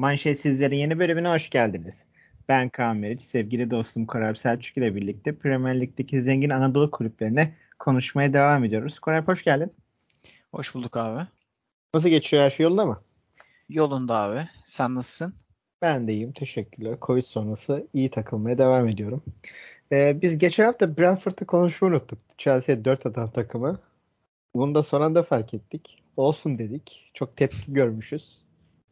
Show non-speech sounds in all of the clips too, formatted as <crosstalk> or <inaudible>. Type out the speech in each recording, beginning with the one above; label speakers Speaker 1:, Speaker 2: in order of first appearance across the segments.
Speaker 1: Manşet sizlerin yeni bölümüne hoş geldiniz. Ben Kaan Meriç, sevgili dostum Korab Selçuk ile birlikte Premier Lig'deki zengin Anadolu kulüplerine konuşmaya devam ediyoruz. Korab hoş geldin.
Speaker 2: Hoş bulduk abi.
Speaker 1: Nasıl geçiyor her şey yolunda mı?
Speaker 2: Yolunda abi. Sen nasılsın?
Speaker 1: Ben de iyiyim. Teşekkürler. Covid sonrası iyi takılmaya devam ediyorum. Ee, biz geçen hafta Brentford'u konuşmayı unuttuk. Chelsea'ye 4 atan takımı. Bunu da son anda fark ettik. Olsun dedik. Çok tepki görmüşüz.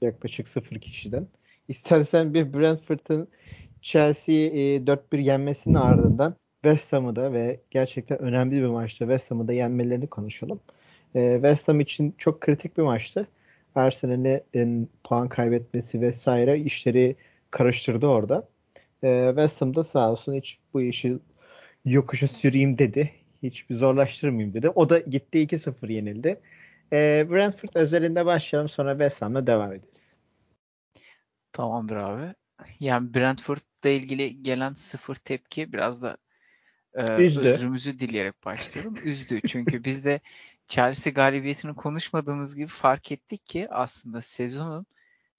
Speaker 1: Yaklaşık 0 kişiden. İstersen bir Brentford'un Chelsea'yi e, 4-1 yenmesinin ardından West Ham'ı da ve gerçekten önemli bir maçta West Ham'ı da yenmelerini konuşalım. E, West Ham için çok kritik bir maçtı. Arsenal'in puan kaybetmesi vesaire işleri karıştırdı orada. E, West Ham da sağ olsun hiç bu işi yokuşa süreyim dedi. Hiçbir zorlaştırmayayım dedi. O da gitti 2-0 yenildi. E, Brentford özelinde başlayalım sonra West Ham'la devam ederiz.
Speaker 2: Tamamdır abi. Yani Brentford'la ilgili gelen sıfır tepki biraz da e, özrümüzü dileyerek başlayalım. Üzdü. Çünkü <laughs> biz de Chelsea galibiyetini konuşmadığımız gibi fark ettik ki aslında sezonun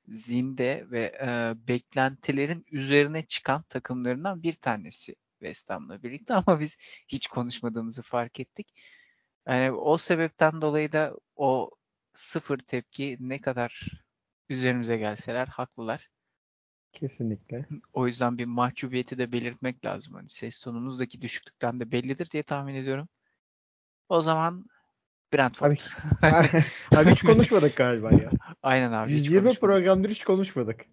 Speaker 2: zinde ve e, beklentilerin üzerine çıkan takımlarından bir tanesi West Ham'la birlikte <laughs> ama biz hiç konuşmadığımızı fark ettik. Yani o sebepten dolayı da o sıfır tepki ne kadar üzerimize gelseler haklılar.
Speaker 1: Kesinlikle.
Speaker 2: O yüzden bir mahcubiyeti de belirtmek lazım. Hani ses tonumuzdaki düşüklükten de bellidir diye tahmin ediyorum. O zaman Brentford.
Speaker 1: Abi, <laughs> abi hiç konuşmadık galiba ya.
Speaker 2: Aynen abi.
Speaker 1: 120 programdır hiç konuşmadık.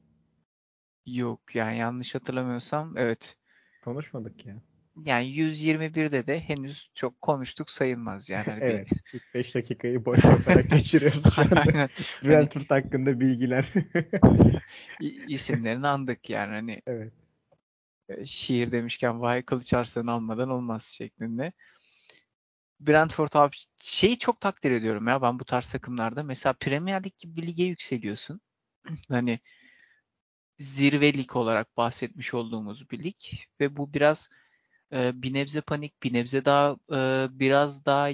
Speaker 2: Yok yani yanlış hatırlamıyorsam evet.
Speaker 1: Konuşmadık ya.
Speaker 2: Yani 121'de de henüz çok konuştuk sayılmaz yani. Hani
Speaker 1: evet. Bir... İlk 5 dakikayı boş <laughs> yaparak geçiriyoruz. Aynen. Brentford hani... hakkında bilgiler. <laughs>
Speaker 2: isimlerini andık yani hani.
Speaker 1: Evet.
Speaker 2: E, şiir demişken vay kılıç arslanı almadan olmaz şeklinde. Brentford abi şeyi çok takdir ediyorum ya ben bu tarz takımlarda. Mesela Premier Lig gibi bir lige yükseliyorsun. <clears throat> hani zirvelik olarak bahsetmiş olduğumuz bir lig ve bu biraz e, bir nebze panik, bir nebze daha e, biraz daha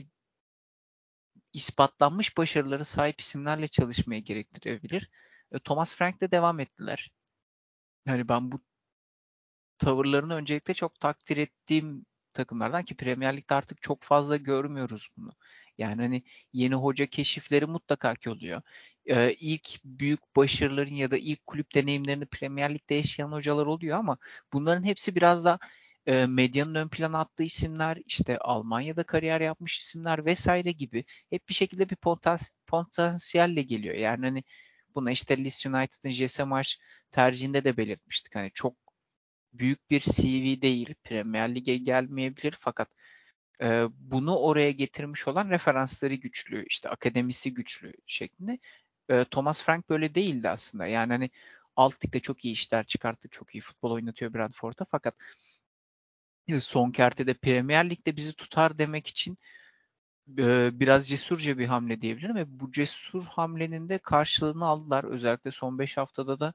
Speaker 2: ispatlanmış başarıları sahip isimlerle çalışmaya gerektirebilir. E, Thomas Frank'le devam ettiler. Yani ben bu tavırlarını öncelikle çok takdir ettiğim takımlardan ki Premier Lig'de artık çok fazla görmüyoruz bunu. Yani hani yeni hoca keşifleri mutlaka ki oluyor. Ee, ilk büyük başarıların ya da ilk kulüp deneyimlerini Premier Lig'de yaşayan hocalar oluyor ama bunların hepsi biraz da e, medyanın ön plana attığı isimler, işte Almanya'da kariyer yapmış isimler vesaire gibi hep bir şekilde bir potans potansiyelle geliyor. Yani hani buna işte Leeds United'ın Jesse Marsh tercihinde de belirtmiştik. Hani çok büyük bir CV değil. Premier Lig'e gelmeyebilir fakat e, bunu oraya getirmiş olan referansları güçlü, işte akademisi güçlü şeklinde. E, Thomas Frank böyle değildi aslında. Yani hani alt çok iyi işler çıkarttı, çok iyi futbol oynatıyor Brentford'a fakat son kertede Premier Lig'de bizi tutar demek için e, biraz cesurca bir hamle diyebilirim ve bu cesur hamlenin de karşılığını aldılar. Özellikle son 5 haftada da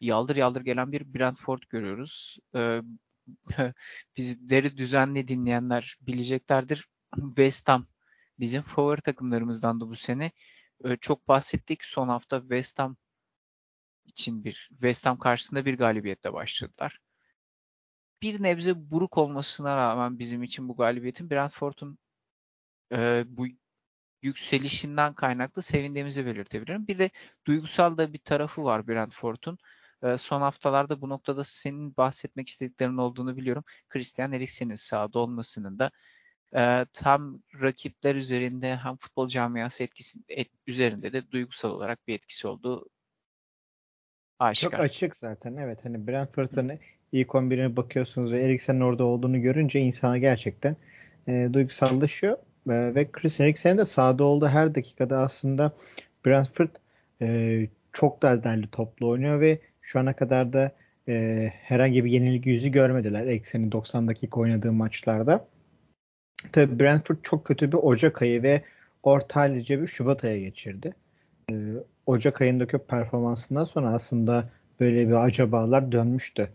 Speaker 2: yaldır yaldır gelen bir Brentford görüyoruz. E, <laughs> bizleri düzenli dinleyenler bileceklerdir. West Ham bizim favori takımlarımızdan da bu sene. E, çok bahsettik. Son hafta West Ham için bir West Ham karşısında bir galibiyetle başladılar bir nebze buruk olmasına rağmen bizim için bu galibiyetin Brentford'un e, bu yükselişinden kaynaklı sevindiğimizi belirtebilirim. Bir de duygusal da bir tarafı var Brentford'un. E, son haftalarda bu noktada senin bahsetmek istediklerin olduğunu biliyorum. Christian Eriksen'in sahada olmasının da e, tam rakipler üzerinde hem futbol camiası etkisi et, üzerinde de duygusal olarak bir etkisi olduğu
Speaker 1: aşikar. Çok açık zaten evet hani Brentford'un ilk 11'ine bakıyorsunuz ve Eriksen'in orada olduğunu görünce insana gerçekten e, duygusallaşıyor. E, ve Chris Eriksen'in de sahada olduğu her dakikada aslında Brentford e, çok da derli toplu oynuyor ve şu ana kadar da e, herhangi bir yenilgi yüzü görmediler Eriksen'in 90 dakika oynadığı maçlarda. Tabi Brentford çok kötü bir Ocak ayı ve orta hallice bir Şubat ayı geçirdi. E, Ocak ayındaki performansından sonra aslında böyle bir acabalar dönmüştü.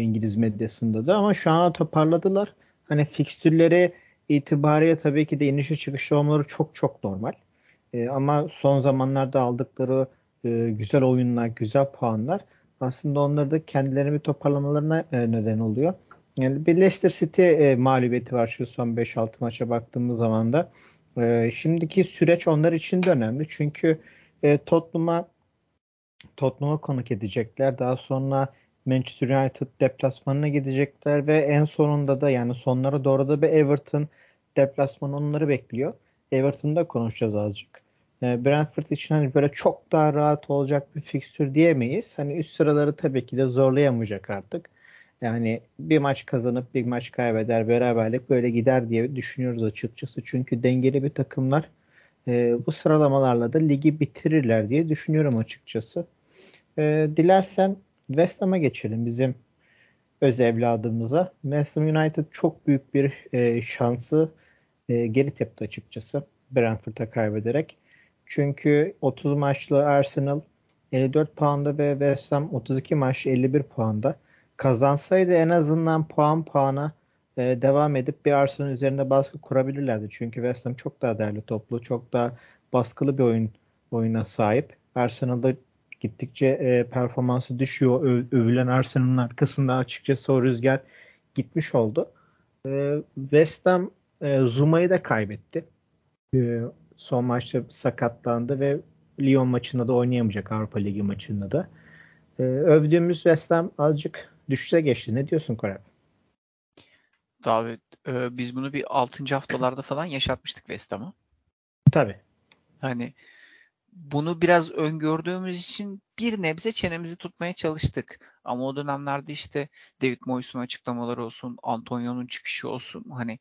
Speaker 1: İngiliz medyasında da ama şu an toparladılar. Hani fikstürleri itibariyle tabii ki de inişe çıkışlı olmaları çok çok normal. E, ama son zamanlarda aldıkları e, güzel oyunlar, güzel puanlar aslında onları da kendilerini bir toparlamalarına e, neden oluyor. Yani bir Leicester City e, mağlubiyeti var şu son 5-6 maça baktığımız zaman da. E, şimdiki süreç onlar için de önemli. Çünkü e, Tottenham'a Tottenham'a konuk edecekler. Daha sonra Manchester United deplasmanına gidecekler ve en sonunda da yani sonlara doğru da bir Everton deplasmanı onları bekliyor. Everton'da konuşacağız azıcık. E, Brentford için hani böyle çok daha rahat olacak bir fikstür diyemeyiz. Hani üst sıraları tabii ki de zorlayamayacak artık. Yani bir maç kazanıp bir maç kaybeder beraberlik böyle gider diye düşünüyoruz açıkçası. Çünkü dengeli bir takımlar e, bu sıralamalarla da ligi bitirirler diye düşünüyorum açıkçası. E, dilersen West Ham'a geçelim bizim öz evladımıza. West Ham United çok büyük bir e, şansı e, geri tepti açıkçası. Brentford'a kaybederek. Çünkü 30 maçlı Arsenal 54 puanda ve West Ham 32 maç 51 puanda. Kazansaydı en azından puan puana e, devam edip bir Arsenal üzerinde baskı kurabilirlerdi. Çünkü West Ham çok daha değerli toplu, çok daha baskılı bir oyun oyuna sahip. Arsenal'da gittikçe e, performansı düşüyor. Ö, övülen Arsenal'ın arkasında açıkçası o rüzgar gitmiş oldu. E, West Ham e, Zuma'yı da kaybetti. E, son maçta sakatlandı ve Lyon maçında da oynayamayacak Avrupa Ligi maçında da. E, övdüğümüz West Ham azıcık düşüşe geçti. Ne diyorsun Koray?
Speaker 2: Davet, e, biz bunu bir 6. haftalarda falan yaşatmıştık West Ham'a.
Speaker 1: Tabii.
Speaker 2: Hani bunu biraz öngördüğümüz için bir nebze çenemizi tutmaya çalıştık. Ama o dönemlerde işte David Moyes'un açıklamaları olsun, Antonio'nun çıkışı olsun hani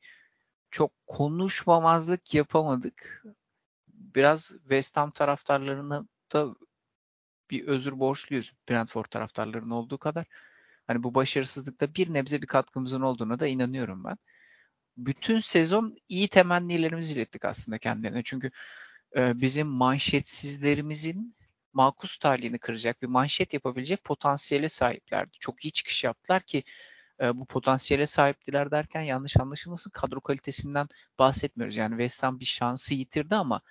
Speaker 2: çok konuşmamazlık yapamadık. Biraz West Ham taraftarlarına da bir özür borçluyuz Brentford taraftarlarının olduğu kadar. Hani bu başarısızlıkta bir nebze bir katkımızın olduğuna da inanıyorum ben. Bütün sezon iyi temennilerimizi ilettik aslında kendilerine. Çünkü e, bizim manşetsizlerimizin makus talihini kıracak bir manşet yapabilecek potansiyele sahiplerdi. Çok iyi çıkış yaptılar ki e, bu potansiyele sahiptiler derken yanlış anlaşılmasın kadro kalitesinden bahsetmiyoruz. Yani West Ham bir şansı yitirdi ama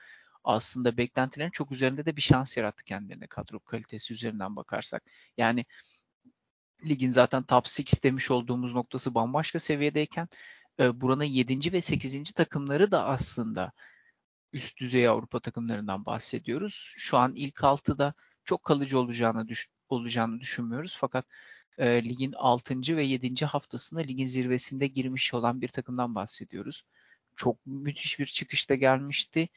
Speaker 2: aslında beklentilerin çok üzerinde de bir şans yarattı kendilerine kadro kalitesi üzerinden bakarsak. Yani ligin zaten top 6 demiş olduğumuz noktası bambaşka seviyedeyken e, buranın 7. ve 8. takımları da aslında üst düzey Avrupa takımlarından bahsediyoruz. Şu an ilk 6'da çok kalıcı olacağını düş olacağını düşünmüyoruz. Fakat e, ligin 6. ve 7. haftasında ligin zirvesinde girmiş olan bir takımdan bahsediyoruz. Çok müthiş bir çıkışta gelmişti.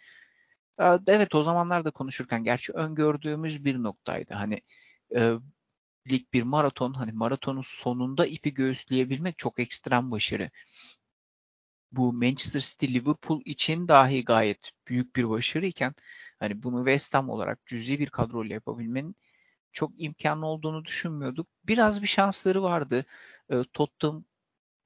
Speaker 2: E, evet o zamanlar da konuşurken gerçi öngördüğümüz bir noktaydı. Hani e, lig bir maraton. Hani maratonun sonunda ipi göğüsleyebilmek çok ekstrem başarı. Bu Manchester City Liverpool için dahi gayet büyük bir başarı iken hani bunu West Ham olarak cüzi bir kadroyla yapabilmenin çok imkanlı olduğunu düşünmüyorduk. Biraz bir şansları vardı. E, Tottenham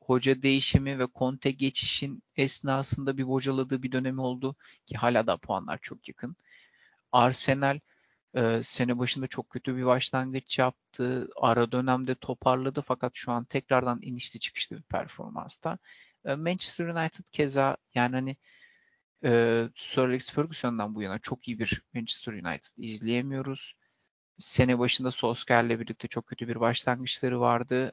Speaker 2: hoca değişimi ve Conte geçişin esnasında bir bocaladığı bir dönemi oldu ki hala da puanlar çok yakın. Arsenal e, sene başında çok kötü bir başlangıç yaptı. Ara dönemde toparladı fakat şu an tekrardan inişli çıkışlı bir performansta. E, Manchester United keza yani hani e, Sir Alex Ferguson'dan bu yana çok iyi bir Manchester United izleyemiyoruz sene başında Solskjaer'le birlikte çok kötü bir başlangıçları vardı.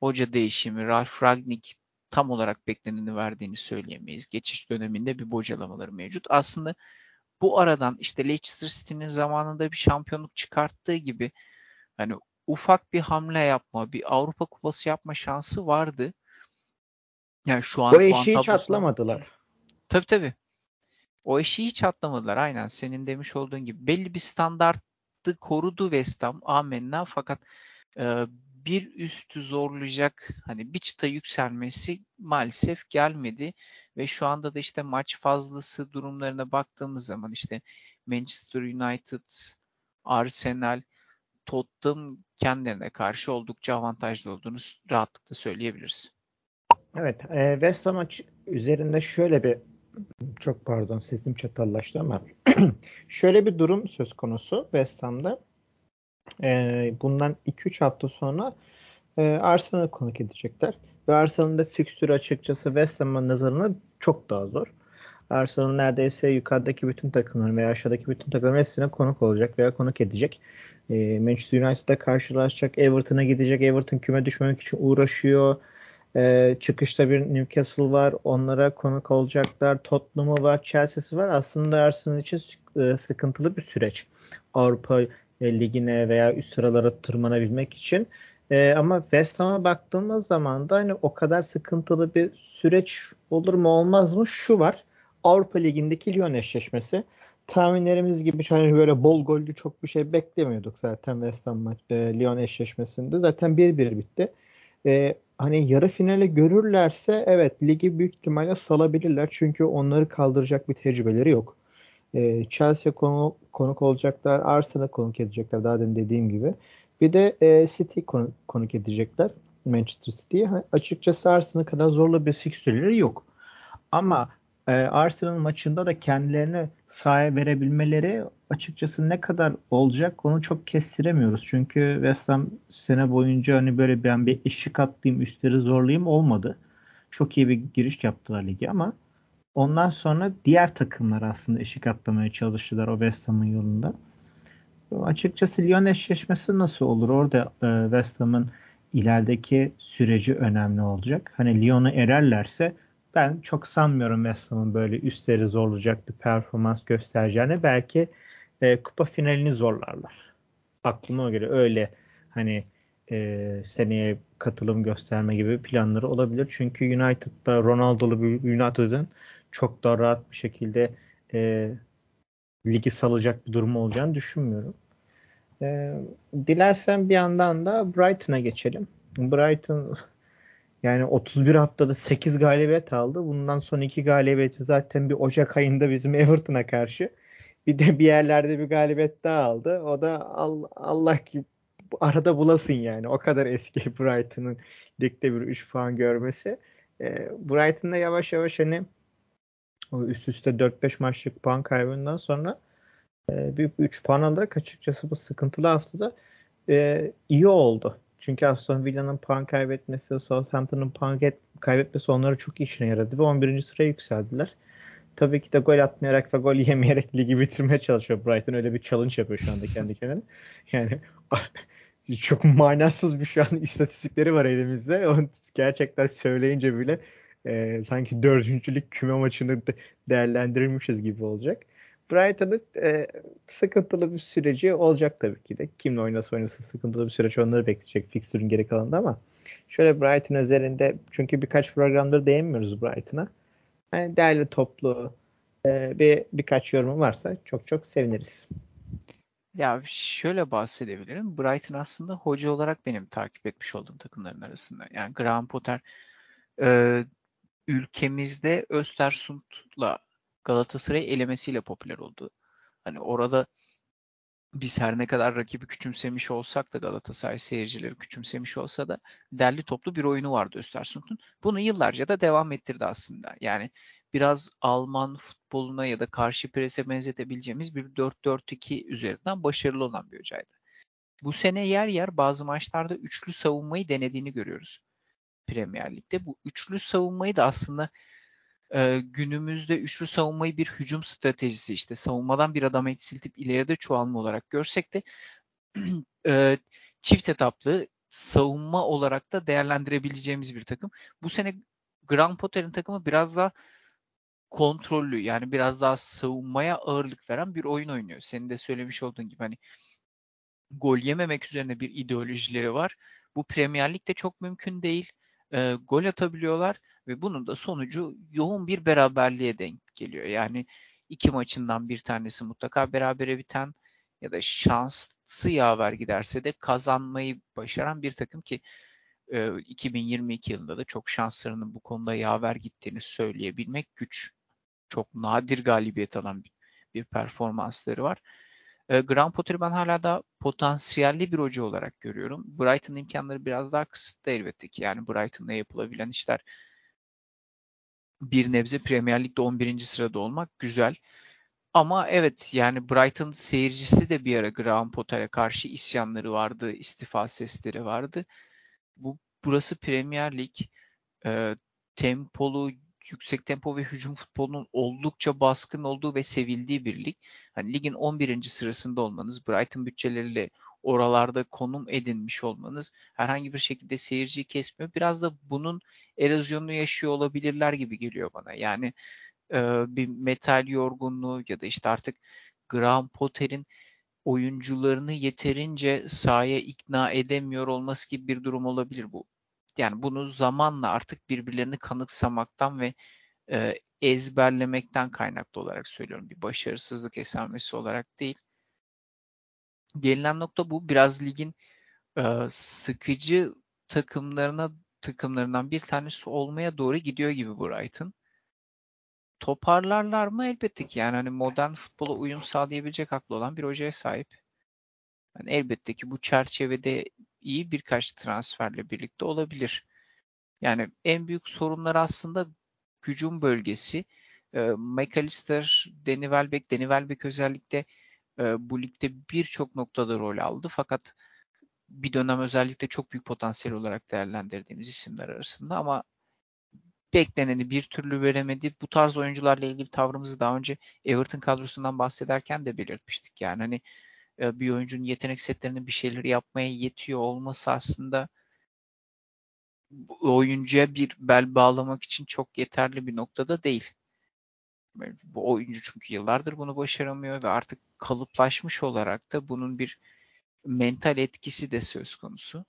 Speaker 2: Hoca değişimi, Ralf Ragnick tam olarak bekleneni verdiğini söyleyemeyiz. Geçiş döneminde bir bocalamaları mevcut. Aslında bu aradan işte Leicester City'nin zamanında bir şampiyonluk çıkarttığı gibi hani ufak bir hamle yapma, bir Avrupa Kupası yapma şansı vardı.
Speaker 1: Yani şu an o eşiği hiç atlamadılar.
Speaker 2: Tabii tabii. O eşiği hiç atlamadılar. Aynen senin demiş olduğun gibi. Belli bir standart yaptı, korudu West Ham. Amenna fakat e, bir üstü zorlayacak hani bir çıta yükselmesi maalesef gelmedi ve şu anda da işte maç fazlası durumlarına baktığımız zaman işte Manchester United, Arsenal, Tottenham kendilerine karşı oldukça avantajlı olduğunu rahatlıkla söyleyebiliriz.
Speaker 1: Evet, e, West Ham maç üzerinde şöyle bir çok pardon sesim çatallaştı ama <clears throat> şöyle bir durum söz konusu West Ham'da. E, bundan 2-3 hafta sonra e, Arsenal'ı konuk edecekler. Ve Arsenal'ın da fikstürü açıkçası West Ham'ın nazarına çok daha zor. Arsenal neredeyse yukarıdaki bütün takımların veya aşağıdaki bütün takımların hepsine konuk olacak veya konuk edecek. E, Manchester United'da karşılaşacak. Everton'a gidecek. Everton küme düşmemek için uğraşıyor. E, çıkışta bir Newcastle var. Onlara konuk olacaklar. Tottenham'ı var. Chelsea'si var. Aslında Arsenal için e, sıkıntılı bir süreç. Avrupa e, ligine veya üst sıralara tırmanabilmek için. E, ama West Ham'a baktığımız zaman da hani o kadar sıkıntılı bir süreç olur mu olmaz mı? Şu var. Avrupa Ligi'ndeki Lyon eşleşmesi. Tahminlerimiz gibi hani böyle bol gollü çok bir şey beklemiyorduk zaten West Ham maç, e, Lyon eşleşmesinde. Zaten 1-1 bitti. E, hani yarı finale görürlerse evet ligi büyük ihtimalle salabilirler. Çünkü onları kaldıracak bir tecrübeleri yok. E, Chelsea konu, konuk olacaklar. Arsenal konuk edecekler daha demin dediğim gibi. Bir de e, City konuk, konuk edecekler. Manchester City. Açıkçası Arsenal kadar zorlu bir fikstürleri yok. Ama e, Arsenal maçında da kendilerine sahaya verebilmeleri açıkçası ne kadar olacak onu çok kestiremiyoruz. Çünkü West Ham sene boyunca hani böyle ben bir eşik atlayayım üstleri zorlayayım olmadı. Çok iyi bir giriş yaptılar ligi ama ondan sonra diğer takımlar aslında eşik atlamaya çalıştılar o West Ham'ın yolunda. Açıkçası Lyon eşleşmesi nasıl olur? Orada e, West Ham'ın ilerideki süreci önemli olacak. Hani Lyon'u ererlerse ben çok sanmıyorum West Ham'ın böyle üstleri zorlayacak bir performans göstereceğini. Belki e, kupa finalini zorlarlar. Aklıma göre öyle hani e, seneye katılım gösterme gibi planları olabilir. Çünkü United'da Ronaldo'lu bir United'ın çok daha rahat bir şekilde e, ligi salacak bir durum olacağını düşünmüyorum. E, dilersen bir yandan da Brighton'a geçelim. Brighton yani 31 haftada 8 galibiyet aldı. Bundan son 2 galibiyeti zaten bir Ocak ayında bizim Everton'a karşı. Bir de bir yerlerde bir galibiyet daha aldı. O da Allah ki arada bulasın yani. O kadar eski <laughs> Brighton'ın ligde bir 3 puan görmesi. E, Brighton'da yavaş yavaş hani o üst üste 4-5 maçlık puan kaybından sonra e, bir 3 puan alarak açıkçası bu sıkıntılı haftada e, iyi oldu. Çünkü Aston Villa'nın puan kaybetmesi, Southampton'ın puan kaybetmesi onları çok işine yaradı ve 11. sıraya yükseldiler. Tabii ki de gol atmayarak ve gol <laughs> yemeyerek ligi bitirmeye çalışıyor Brighton. Öyle bir challenge yapıyor şu anda kendi kendine. <laughs> Yani <laughs> çok manasız bir şu an istatistikleri var elimizde. Onu gerçekten söyleyince bile e, sanki dördüncülük küme maçını de değerlendirilmişiz gibi olacak. Brighton'ın e, sıkıntılı bir süreci olacak tabii ki de. Kimle oynasa oynasın sıkıntılı bir süreç onları bekleyecek fixture'ın geri kalanında ama şöyle Brighton üzerinde çünkü birkaç programdır değinmiyoruz Brighton'a. Yani değerli toplu e, bir birkaç yorumu varsa çok çok seviniriz.
Speaker 2: Ya şöyle bahsedebilirim. Brighton aslında hoca olarak benim takip etmiş olduğum takımların arasında. Yani Graham Potter e, ülkemizde Östersund'la Galatasaray elemesiyle popüler oldu. Hani orada biz her ne kadar rakibi küçümsemiş olsak da Galatasaray seyircileri küçümsemiş olsa da derli toplu bir oyunu vardı Östersund'un. Bunu yıllarca da devam ettirdi aslında. Yani biraz Alman futboluna ya da karşı prese benzetebileceğimiz bir 4-4-2 üzerinden başarılı olan bir hocaydı. Bu sene yer yer bazı maçlarda üçlü savunmayı denediğini görüyoruz Premier Lig'de. Bu üçlü savunmayı da aslında e, günümüzde üçlü savunmayı bir hücum stratejisi işte savunmadan bir adam eksiltip ileride çoğalma olarak görsek de <clears throat> e, çift etaplı savunma olarak da değerlendirebileceğimiz bir takım. Bu sene Graham Potter'in takımı biraz daha kontrollü yani biraz daha savunmaya ağırlık veren bir oyun oynuyor. Senin de söylemiş olduğun gibi hani gol yememek üzerine bir ideolojileri var. Bu Premier Lig'de çok mümkün değil. E, gol atabiliyorlar ve bunun da sonucu yoğun bir beraberliğe denk geliyor. Yani iki maçından bir tanesi mutlaka berabere biten ya da şansı yaver giderse de kazanmayı başaran bir takım ki 2022 yılında da çok şanslarının bu konuda yaver gittiğini söyleyebilmek güç. Çok nadir galibiyet alan bir, bir performansları var. E, Graham Potter'ı ben hala da potansiyelli bir hoca olarak görüyorum. Brighton imkanları biraz daha kısıtlı elbette ki. Yani Brighton'da yapılabilen işler bir nebze Premier Lig'de 11. sırada olmak güzel. Ama evet yani Brighton seyircisi de bir ara Graham Potter'e karşı isyanları vardı, istifa sesleri vardı. Bu burası Premier Lig. E, tempolu, yüksek tempo ve hücum futbolunun oldukça baskın olduğu ve sevildiği bir lig. Hani ligin 11. sırasında olmanız, Brighton bütçeleriyle oralarda konum edinmiş olmanız herhangi bir şekilde seyirciyi kesmiyor. Biraz da bunun erozyonunu yaşıyor olabilirler gibi geliyor bana. Yani e, bir metal yorgunluğu ya da işte artık Graham Potter'in oyuncularını yeterince sahaya ikna edemiyor olması gibi bir durum olabilir bu. Yani bunu zamanla artık birbirlerini kanıksamaktan ve e, ezberlemekten kaynaklı olarak söylüyorum. Bir başarısızlık esamesi olarak değil. Gelinen nokta bu. Biraz ligin e, sıkıcı takımlarına takımlarından bir tanesi olmaya doğru gidiyor gibi Brighton. Toparlarlar mı? Elbette ki. Yani hani modern futbola uyum sağlayabilecek aklı olan bir hocaya sahip. Yani elbette ki bu çerçevede iyi birkaç transferle birlikte olabilir. Yani en büyük sorunlar aslında hücum bölgesi. E, McAllister, Danny Welbeck, Danny Welbeck özellikle e, bu ligde birçok noktada rol aldı. Fakat bir dönem özellikle çok büyük potansiyel olarak değerlendirdiğimiz isimler arasında ama bekleneni bir türlü veremedi. Bu tarz oyuncularla ilgili tavrımızı daha önce Everton kadrosundan bahsederken de belirtmiştik. Yani hani e, bir oyuncunun yetenek setlerinin bir şeyleri yapmaya yetiyor olması aslında oyuncuya bir bel bağlamak için çok yeterli bir noktada değil. Bu oyuncu çünkü yıllardır bunu başaramıyor ve artık kalıplaşmış olarak da bunun bir mental etkisi de söz konusu.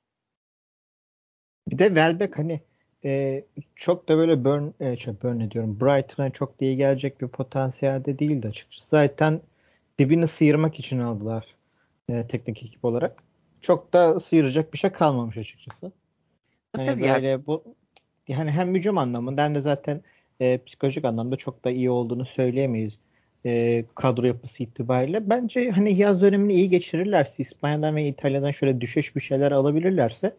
Speaker 1: Bir de Welbeck hani e, çok da böyle Burn, e, şey, Burn diyorum. Brighton'a çok iyi gelecek bir potansiyelde değildi açıkçası. Zaten dibini sıyırmak için aldılar e, teknik ekip olarak. Çok da sıyıracak bir şey kalmamış açıkçası. Hani Tabii böyle yani. bu yani hem hücum anlamında hem de zaten e, psikolojik anlamda çok da iyi olduğunu söyleyemeyiz e, kadro yapısı itibariyle. Bence hani yaz dönemini iyi geçirirlerse İspanya'dan ve İtalya'dan şöyle düşüş bir şeyler alabilirlerse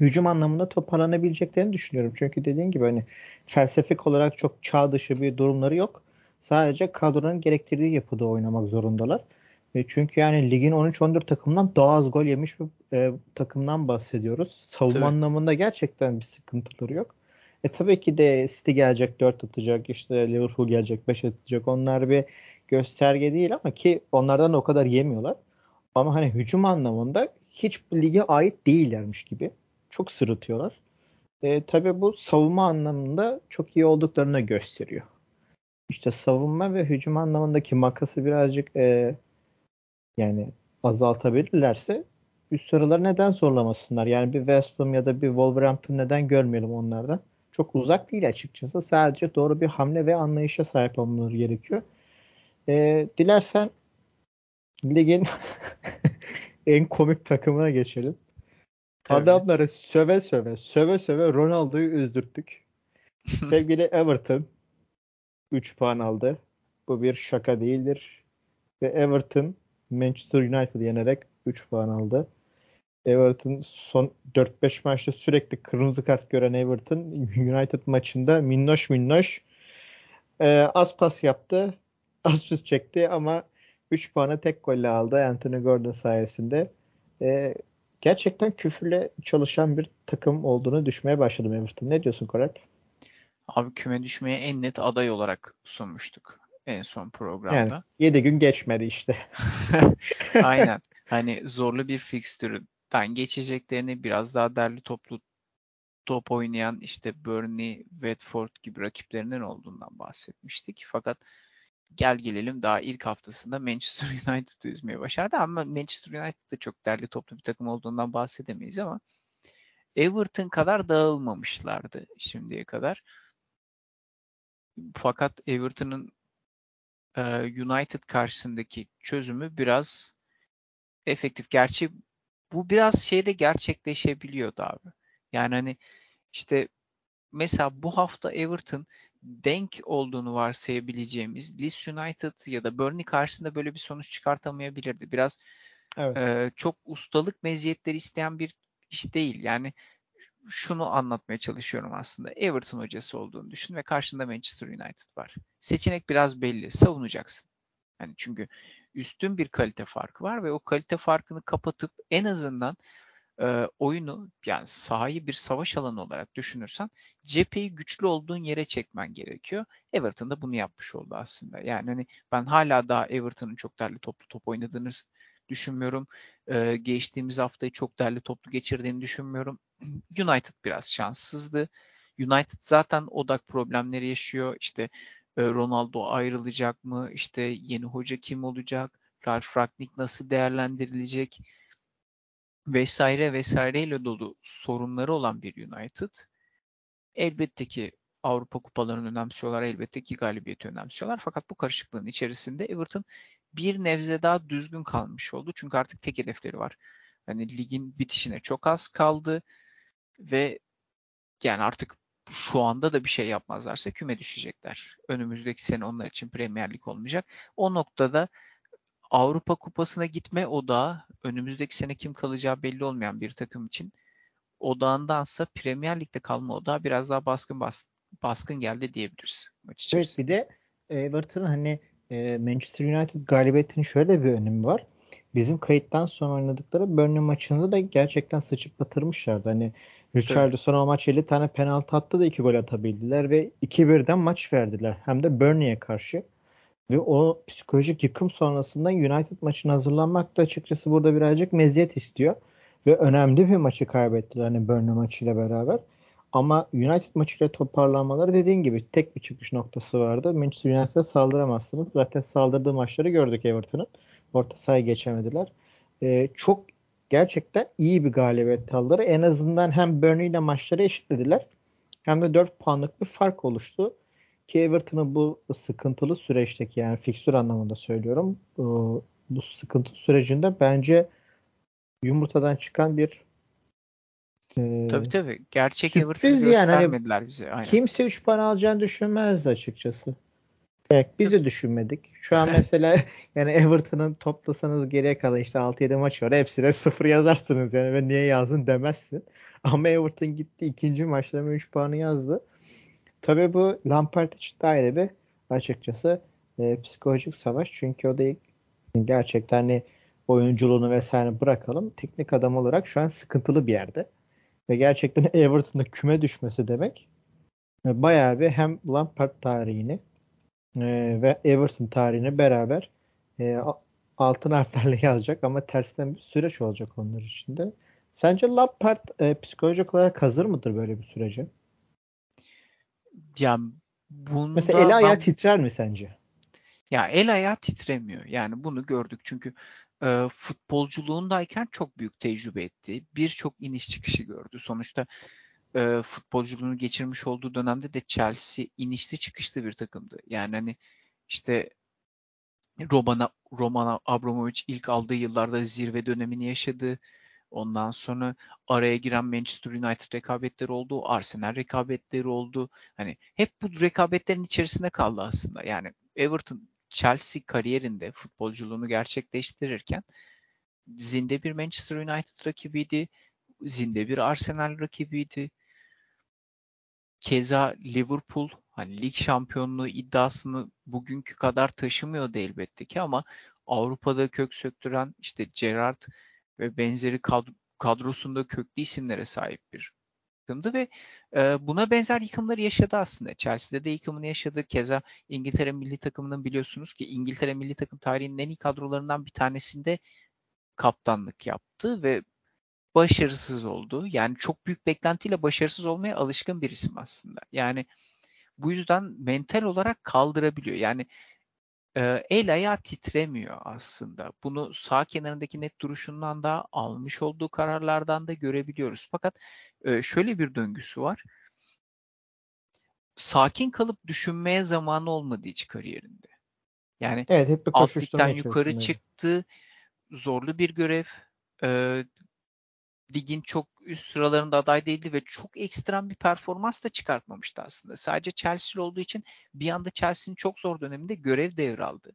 Speaker 1: hücum anlamında toparlanabileceklerini düşünüyorum. Çünkü dediğin gibi hani felsefik olarak çok çağ dışı bir durumları yok. Sadece kadronun gerektirdiği yapıda oynamak zorundalar. E çünkü yani ligin 13-14 takımdan daha az gol yemiş bir e, takımdan bahsediyoruz. Savunma tabii. anlamında gerçekten bir sıkıntıları yok. E tabii ki de City gelecek 4 atacak, işte Liverpool gelecek 5 atacak. Onlar bir gösterge değil ama ki onlardan o kadar yemiyorlar. Ama hani hücum anlamında hiç lige ait değillermiş gibi. Çok sırıtıyorlar. E, tabii bu savunma anlamında çok iyi olduklarını gösteriyor. İşte savunma ve hücum anlamındaki makası birazcık e, yani azaltabilirlerse üst sıraları neden zorlamasınlar? Yani bir West Ham ya da bir Wolverhampton neden görmeyelim onlardan? Çok uzak değil açıkçası. Sadece doğru bir hamle ve anlayışa sahip olmaları gerekiyor. E, dilersen ligin <laughs> en komik takımına geçelim. Tabii. Adamları söve söve, söve söve Ronaldo'yu üzdürttük. <laughs> Sevgili Everton 3 puan aldı. Bu bir şaka değildir. Ve Everton Manchester United yenerek 3 puan aldı. Everton son 4-5 maçta sürekli kırmızı kart gören Everton United maçında minnoş minnoş e, az pas yaptı. <laughs> Az şut çekti ama 3 puanı tek golle aldı Anthony Gordon sayesinde. E, gerçekten küfürle çalışan bir takım olduğunu düşmeye başladım Everton. Ne diyorsun Koray?
Speaker 2: Abi küme düşmeye en net aday olarak sunmuştuk en son programda. Yani
Speaker 1: 7 gün geçmedi işte. <laughs>
Speaker 2: Aynen. Hani zorlu bir fikstürden geçeceklerini biraz daha derli toplu top oynayan işte Burnley, Watford gibi rakiplerinin olduğundan bahsetmiştik. Fakat gel gelelim daha ilk haftasında Manchester <laughs> United'ı üzmeye başardı ama Manchester United da çok derli toplu bir takım olduğundan bahsedemeyiz ama Everton kadar dağılmamışlardı şimdiye kadar. Fakat Everton'ın United karşısındaki çözümü biraz efektif. Gerçi bu biraz şeyde gerçekleşebiliyordu abi. Yani hani işte mesela bu hafta Everton denk olduğunu varsayabileceğimiz Leeds United ya da Burnley karşısında böyle bir sonuç çıkartamayabilirdi. Biraz evet. e, çok ustalık meziyetleri isteyen bir iş değil. Yani şunu anlatmaya çalışıyorum aslında. Everton hocası olduğunu düşün ve karşında Manchester United var. Seçenek biraz belli. Savunacaksın. Yani çünkü üstün bir kalite farkı var ve o kalite farkını kapatıp en azından e, oyunu yani sahayı bir savaş alanı olarak düşünürsen cepheyi güçlü olduğun yere çekmen gerekiyor. Everton da bunu yapmış oldu aslında. Yani hani ben hala daha Everton'ın çok derli toplu top oynadığını düşünmüyorum. E, geçtiğimiz haftayı çok derli toplu geçirdiğini düşünmüyorum. <clears throat> United biraz şanssızdı. United zaten odak problemleri yaşıyor. İşte Ronaldo ayrılacak mı? İşte yeni hoca kim olacak? Ralf Ragnick nasıl değerlendirilecek? Vesaire vesaireyle dolu sorunları olan bir United. Elbette ki Avrupa kupalarını önemsiyorlar. Elbette ki galibiyeti önemsiyorlar. Fakat bu karışıklığın içerisinde Everton bir nevze daha düzgün kalmış oldu. Çünkü artık tek hedefleri var. Hani ligin bitişine çok az kaldı ve yani artık şu anda da bir şey yapmazlarsa küme düşecekler. Önümüzdeki sene onlar için Premier Lig olmayacak. O noktada Avrupa Kupası'na gitme odağı önümüzdeki sene kim kalacağı belli olmayan bir takım için odağındansa Premier Lig'de kalma odağı biraz daha baskın bas, baskın geldi diyebiliriz
Speaker 1: maç Evet bir de Everton'ın hani e, Manchester United galibiyetinin şöyle bir önemi var. Bizim kayıttan sonra oynadıkları Burnley maçında da gerçekten sıçıp batırmışlardı. Hani Richarlison o maç 50 tane penaltı attı da 2 gol atabildiler ve 2-1'den maç verdiler. Hem de Burnley'e karşı. Ve o psikolojik yıkım sonrasında United maçına hazırlanmak da açıkçası burada birazcık meziyet istiyor. Ve önemli bir maçı kaybettiler hani Burnley maçıyla beraber. Ama United maçıyla toparlanmaları dediğin gibi tek bir çıkış noktası vardı. Manchester United'a saldıramazsınız. Zaten saldırdığı maçları gördük Everton'ın. Orta sahaya geçemediler. Ee, çok gerçekten iyi bir galibiyet aldılar. En azından hem Burnley ile maçları eşitlediler hem de 4 puanlık bir fark oluştu. Ki Everton'ın bu sıkıntılı süreçteki yani fikstür anlamında söylüyorum. Bu, bu sıkıntı sürecinde bence yumurtadan çıkan bir
Speaker 2: e, tabii tabii. Gerçek Everton'ı yani. Hani göstermediler bize. Aynen.
Speaker 1: Kimse 3 puan alacağını düşünmezdi açıkçası. Evet, biz de düşünmedik. Şu an mesela <laughs> yani Everton'ın toplasanız geriye kalan işte 6-7 maç var. Hepsine 0 yazarsınız yani ve niye yazdın demezsin. <laughs> Ama Everton gitti ikinci maçta 3 puanı yazdı. Tabii bu Lampard için de ayrı bir açıkçası e, psikolojik savaş. Çünkü o da gerçekten hani oyunculuğunu vesaire bırakalım. Teknik adam olarak şu an sıkıntılı bir yerde. Ve gerçekten <laughs> Everton'da küme düşmesi demek e, bayağı bir hem Lampard tarihini e, ve Everton tarihini beraber e, altın harflerle <laughs> yazacak ama tersten bir süreç olacak onlar için de. Sence Lampard e, psikolojik olarak hazır mıdır böyle bir sürece?
Speaker 2: Ya bunda
Speaker 1: Mesela el ayağı ben... titrer mi sence?
Speaker 2: Ya el ayağı titremiyor. Yani bunu gördük çünkü e, futbolculuğundayken çok büyük tecrübe etti. Birçok iniş çıkışı gördü. Sonuçta e, futbolculuğunu geçirmiş olduğu dönemde de Chelsea inişli çıkışlı bir takımdı. Yani hani işte Roman, Roman Abramovich ilk aldığı yıllarda zirve dönemini yaşadı. Ondan sonra araya giren Manchester United rekabetleri oldu, Arsenal rekabetleri oldu. Hani hep bu rekabetlerin içerisinde kaldı aslında. Yani Everton Chelsea kariyerinde futbolculuğunu gerçekleştirirken zinde bir Manchester United rakibiydi, zinde bir Arsenal rakibiydi. Keza Liverpool hani lig şampiyonluğu iddiasını bugünkü kadar taşımıyordu elbette ki ama Avrupa'da kök söktüren işte Gerrard ve benzeri kadro, kadrosunda köklü isimlere sahip bir takımdı ve e, buna benzer yıkımları yaşadı aslında. Chelsea'de de yıkımını yaşadı. Keza İngiltere milli takımının biliyorsunuz ki İngiltere milli takım tarihinin en iyi kadrolarından bir tanesinde kaptanlık yaptı ve başarısız oldu. Yani çok büyük beklentiyle başarısız olmaya alışkın bir isim aslında. Yani bu yüzden mental olarak kaldırabiliyor. Yani e, el ayağı titremiyor aslında. Bunu sağ kenarındaki net duruşundan da almış olduğu kararlardan da görebiliyoruz. Fakat e, şöyle bir döngüsü var. Sakin kalıp düşünmeye zamanı olmadı hiç kariyerinde. Yani evet, hep bir alt yukarı çıktı. Zorlu bir görev. E, ligin çok üst sıralarında aday değildi ve çok ekstrem bir performans da çıkartmamıştı aslında. Sadece Chelsea olduğu için bir anda Chelsea'nin çok zor döneminde görev devraldı.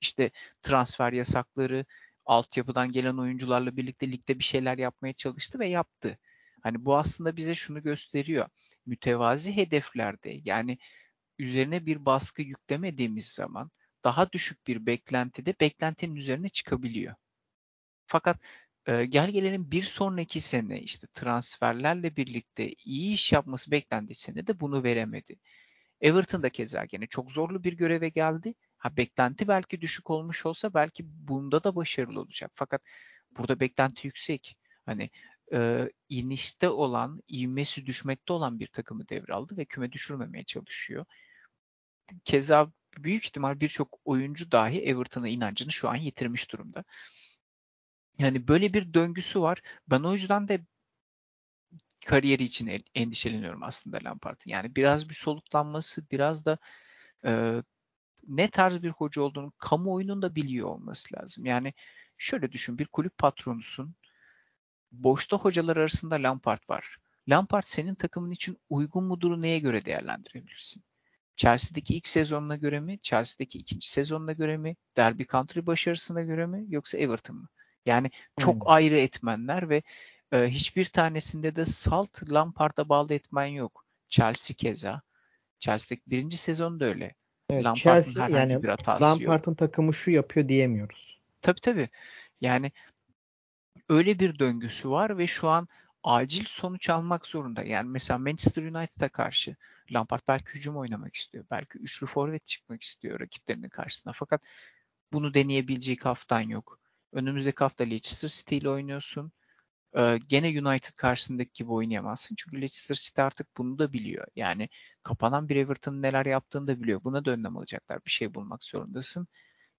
Speaker 2: İşte transfer yasakları, altyapıdan gelen oyuncularla birlikte ligde bir şeyler yapmaya çalıştı ve yaptı. Hani bu aslında bize şunu gösteriyor. Mütevazi hedeflerde yani üzerine bir baskı yüklemediğimiz zaman daha düşük bir beklentide beklentinin üzerine çıkabiliyor. Fakat Ee, gel gelelim bir sonraki sene işte transferlerle birlikte iyi iş yapması beklendiği sene de bunu veremedi. Everton da keza gene çok zorlu bir göreve geldi. Ha beklenti belki düşük olmuş olsa belki bunda da başarılı olacak. Fakat burada beklenti yüksek. Hani e, inişte olan, ivmesi düşmekte olan bir takımı devraldı ve küme düşürmemeye çalışıyor. Keza büyük ihtimal birçok oyuncu dahi Everton'a inancını şu an yitirmiş durumda. Yani böyle bir döngüsü var. Ben o yüzden de kariyeri için endişeleniyorum aslında Lampard'ın. Yani biraz bir soluklanması, biraz da e, ne tarz bir hoca olduğunu kamuoyunun da biliyor olması lazım. Yani şöyle düşün bir kulüp patronusun. Boşta hocalar arasında Lampard var. Lampard senin takımın için uygun mudur neye göre değerlendirebilirsin? Chelsea'deki ilk sezonuna göre mi? Chelsea'deki ikinci sezonuna göre mi? Derby Country başarısına göre mi? Yoksa Everton mı? Yani çok hmm. ayrı etmenler ve e, hiçbir tanesinde de salt Lampard'a bağlı etmen yok. Chelsea keza. Chelsea'deki birinci sezon da öyle.
Speaker 1: Evet, Lampard'ın Chelsea, herhangi yani bir hatası Lampard'ın yok. takımı şu yapıyor diyemiyoruz.
Speaker 2: Tabii tabii. Yani öyle bir döngüsü var ve şu an acil sonuç almak zorunda. Yani mesela Manchester United'a karşı Lampard belki hücum oynamak istiyor. Belki üçlü forvet çıkmak istiyor rakiplerinin karşısına. Fakat bunu deneyebilecek haftan yok. Önümüzdeki hafta Leicester City ile oynuyorsun. Ee, gene United karşısındaki gibi oynayamazsın. Çünkü Leicester City artık bunu da biliyor. Yani kapanan bir Everton'ın neler yaptığını da biliyor. Buna da önlem alacaklar. Bir şey bulmak zorundasın.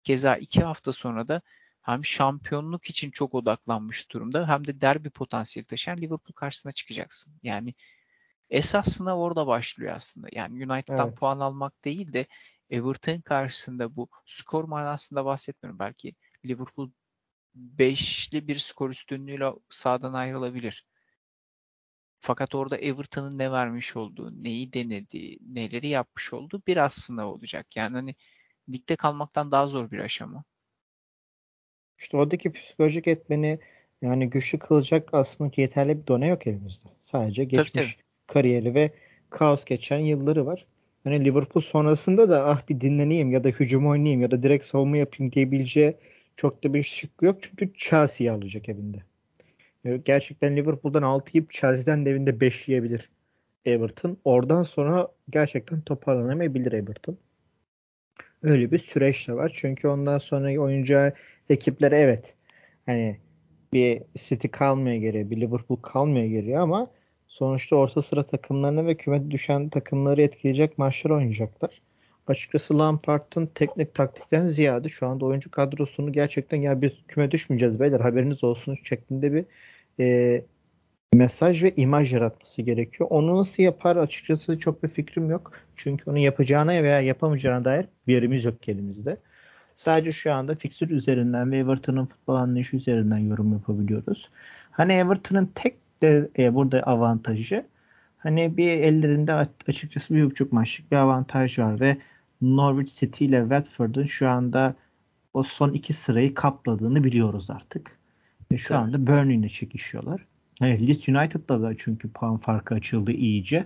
Speaker 2: Keza iki hafta sonra da hem şampiyonluk için çok odaklanmış durumda hem de derbi potansiyeli taşıyan Liverpool karşısına çıkacaksın. Yani esas sınav orada başlıyor aslında. Yani United'dan evet. puan almak değil de Everton karşısında bu skor manasında bahsetmiyorum. Belki Liverpool beşli bir skor üstünlüğüyle sağdan ayrılabilir. Fakat orada Everton'ın ne vermiş olduğu, neyi denediği, neleri yapmış olduğu biraz sınav olacak. Yani hani ligde kalmaktan daha zor bir aşama.
Speaker 1: İşte oradaki psikolojik etmeni yani güçlü kılacak aslında yeterli bir done yok elimizde. Sadece geçmiş tabii, tabii. kariyeri ve kaos geçen yılları var. Hani Liverpool sonrasında da ah bir dinleneyim ya da hücum oynayayım ya da direkt savunma yapayım diyebileceği çok da bir şık yok. Çünkü Chelsea'yi alacak evinde. Gerçekten Liverpool'dan 6 yiyip Chelsea'den de evinde 5 yiyebilir Everton. Oradan sonra gerçekten toparlanamayabilir Everton. Öyle bir süreç de var. Çünkü ondan sonra oyuncu ekiplere evet hani bir City kalmaya geliyor, bir Liverpool kalmaya geliyor ama sonuçta orta sıra takımlarına ve küme düşen takımları etkileyecek maçlar oynayacaklar açıkçası Lampard'ın teknik taktikten ziyade şu anda oyuncu kadrosunu gerçekten ya biz küme düşmeyeceğiz beyler haberiniz olsun şeklinde bir e, mesaj ve imaj yaratması gerekiyor. Onu nasıl yapar açıkçası çok bir fikrim yok. Çünkü onu yapacağına veya yapamayacağına dair verimiz yok elimizde. Sadece şu anda fiksür üzerinden ve Everton'ın futbol anlayışı üzerinden yorum yapabiliyoruz. Hani Everton'ın tek de e, burada avantajı hani bir ellerinde açıkçası bir buçuk maçlık bir avantaj var ve Norwich City ile Watford'un şu anda o son iki sırayı kapladığını biliyoruz artık. Ve şu evet. anda Burnley ile çekişiyorlar. Evet, Leeds United'da da çünkü puan farkı açıldı iyice.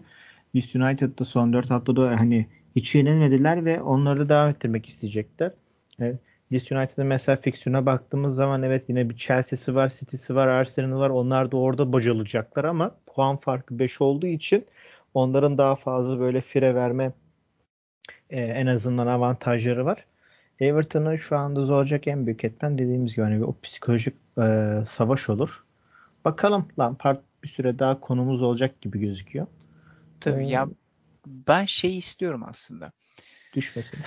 Speaker 1: Leeds United'da son 4 haftada hani hiç yenilmediler ve onları da devam ettirmek isteyecekler. Evet. Leeds United'ın mesela fiksiyona baktığımız zaman evet yine bir Chelsea'si var, City'si var, Arsenal var. Onlar da orada bocalacaklar ama puan farkı 5 olduğu için onların daha fazla böyle fire verme e, en azından avantajları var. Everton'ın şu anda zorlayacak en büyük etmen dediğimiz gibi hani o psikolojik e, savaş olur. Bakalım Lampard bir süre daha konumuz olacak gibi gözüküyor.
Speaker 2: Tabii ee, ya ben şey istiyorum aslında.
Speaker 1: Düşmesin.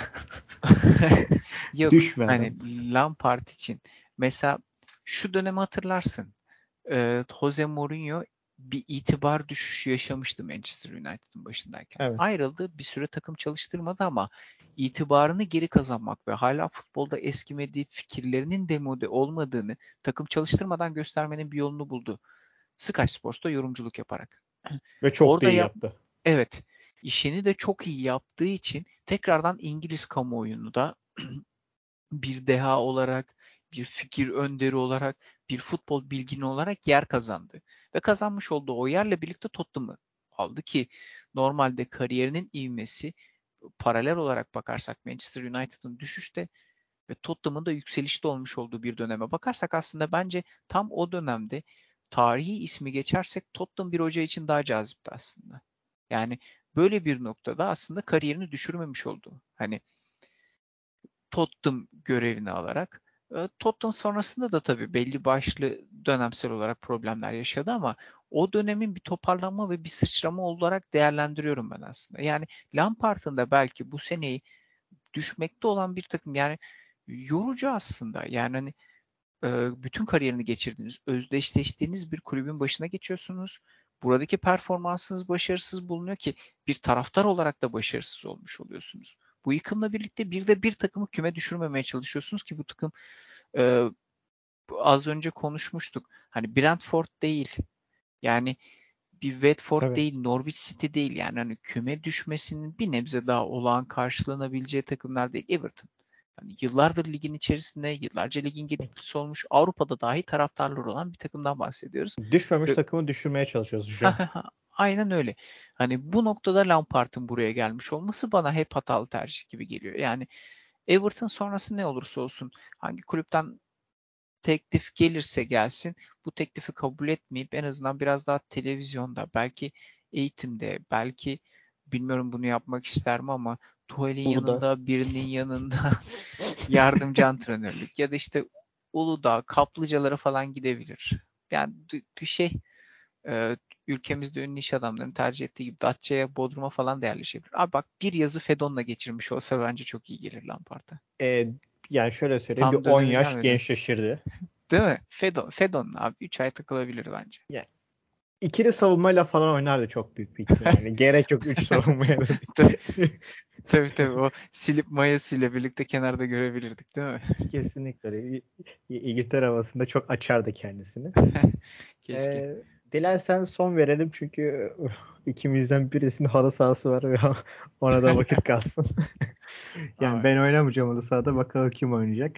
Speaker 1: <laughs>
Speaker 2: Yok Düşme hani Lampard için mesela şu dönemi hatırlarsın. Ee, Jose Mourinho bir itibar düşüşü yaşamıştı Manchester United'ın başındayken. Evet. Ayrıldı. Bir süre takım çalıştırmadı ama itibarını geri kazanmak ve hala futbolda eskimediği fikirlerinin demode olmadığını takım çalıştırmadan göstermenin bir yolunu buldu. Sky Sports'ta yorumculuk yaparak. <clears throat>
Speaker 1: Ve çok Orada da iyi yaptı.
Speaker 2: Evet. İşini de çok iyi yaptığı için tekrardan İngiliz kamuoyunu da <clears throat> bir deha olarak, bir fikir önderi olarak, bir futbol bilgini olarak yer kazandı. Ve kazanmış olduğu o yerle birlikte Tottenham'ı aldı ki normalde kariyerinin ivmesi paralel olarak bakarsak Manchester United'ın düşüşte ve Tottenham'ın da yükselişte olmuş olduğu bir döneme bakarsak aslında bence tam o dönemde tarihi ismi geçersek Tottenham bir hoca için daha cazipti aslında. Yani böyle bir noktada aslında kariyerini düşürmemiş oldu. Hani Tottenham görevini alarak. Tottenham sonrasında da tabii belli başlı dönemsel olarak problemler yaşadı ama o dönemin bir toparlanma ve bir sıçrama olarak değerlendiriyorum ben aslında. Yani Lampard'ın da belki bu seneyi düşmekte olan bir takım yani yorucu aslında. Yani hani bütün kariyerini geçirdiğiniz, özdeşleştiğiniz bir kulübün başına geçiyorsunuz. Buradaki performansınız başarısız bulunuyor ki bir taraftar olarak da başarısız olmuş oluyorsunuz. Bu yıkımla birlikte bir de bir takımı küme düşürmemeye çalışıyorsunuz ki bu takım e, az önce konuşmuştuk. Hani Brentford değil. Yani bir Watford evet. değil, Norwich City değil. Yani hani küme düşmesinin bir nebze daha olağan karşılanabileceği takımlar değil. Everton. Yani yıllardır ligin içerisinde, yıllarca ligin gediklisi olmuş, Avrupa'da dahi taraftarlar olan bir takımdan bahsediyoruz.
Speaker 1: Düşmemiş Ve... takımı düşürmeye çalışıyoruz şu an. <laughs>
Speaker 2: Aynen öyle. Hani bu noktada Lampard'ın buraya gelmiş olması bana hep hatalı tercih gibi geliyor. Yani Everton sonrası ne olursa olsun hangi kulüpten teklif gelirse gelsin bu teklifi kabul etmeyip en azından biraz daha televizyonda belki eğitimde belki bilmiyorum bunu yapmak ister mi ama Tuhal'in yanında birinin yanında <laughs> yardımcı antrenörlük ya da işte Uludağ, Kaplıcalara falan gidebilir. Yani bir şey e, ülkemizde ünlü iş adamlarının tercih ettiği gibi Datça'ya, Bodrum'a falan da yerleşebilir. Abi bak bir yazı Fedon'la geçirmiş olsa bence çok iyi gelir Lampard'a.
Speaker 1: E, yani şöyle söyleyeyim Tam bir 10 yaş gelmedi. gençleşirdi.
Speaker 2: Değil mi? Fedon, Fedon abi 3 ay takılabilir bence.
Speaker 1: Yani ikili savunmayla falan oynardı çok büyük bir ihtimalle. <laughs> Yani gerek yok 3 savunmaya da. <laughs>
Speaker 2: tabii tabii o silip Mayası ile birlikte kenarda görebilirdik değil mi? <laughs>
Speaker 1: Kesinlikle. İngiltere havasında çok açardı kendisini. Keşke. Ee, dilersen son verelim çünkü <laughs> ikimizden birisinin halı sahası var ve <laughs> ona da vakit kalsın. <laughs> yani Abi. ben oynamayacağım halı sahada bakalım kim oynayacak.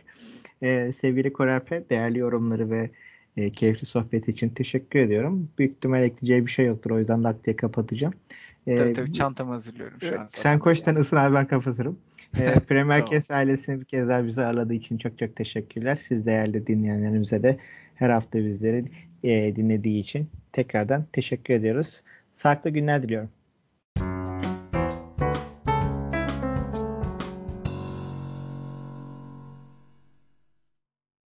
Speaker 1: Ee, sevgili Koralpe değerli yorumları ve e, keyifli sohbet için teşekkür ediyorum. Büyük ihtimal ekleyeceği bir şey yoktur. O yüzden diye kapatacağım.
Speaker 2: Ee, tabii tabii çantamı hazırlıyorum şu an.
Speaker 1: Sen koş sen ısın abi ben kapatırım. E, Premier tamam. ailesini bir kez daha bizi ağırladığı için çok çok teşekkürler. Siz değerli dinleyenlerimize de her hafta bizleri e, dinlediği için tekrardan teşekkür ediyoruz. Sağlıklı günler diliyorum.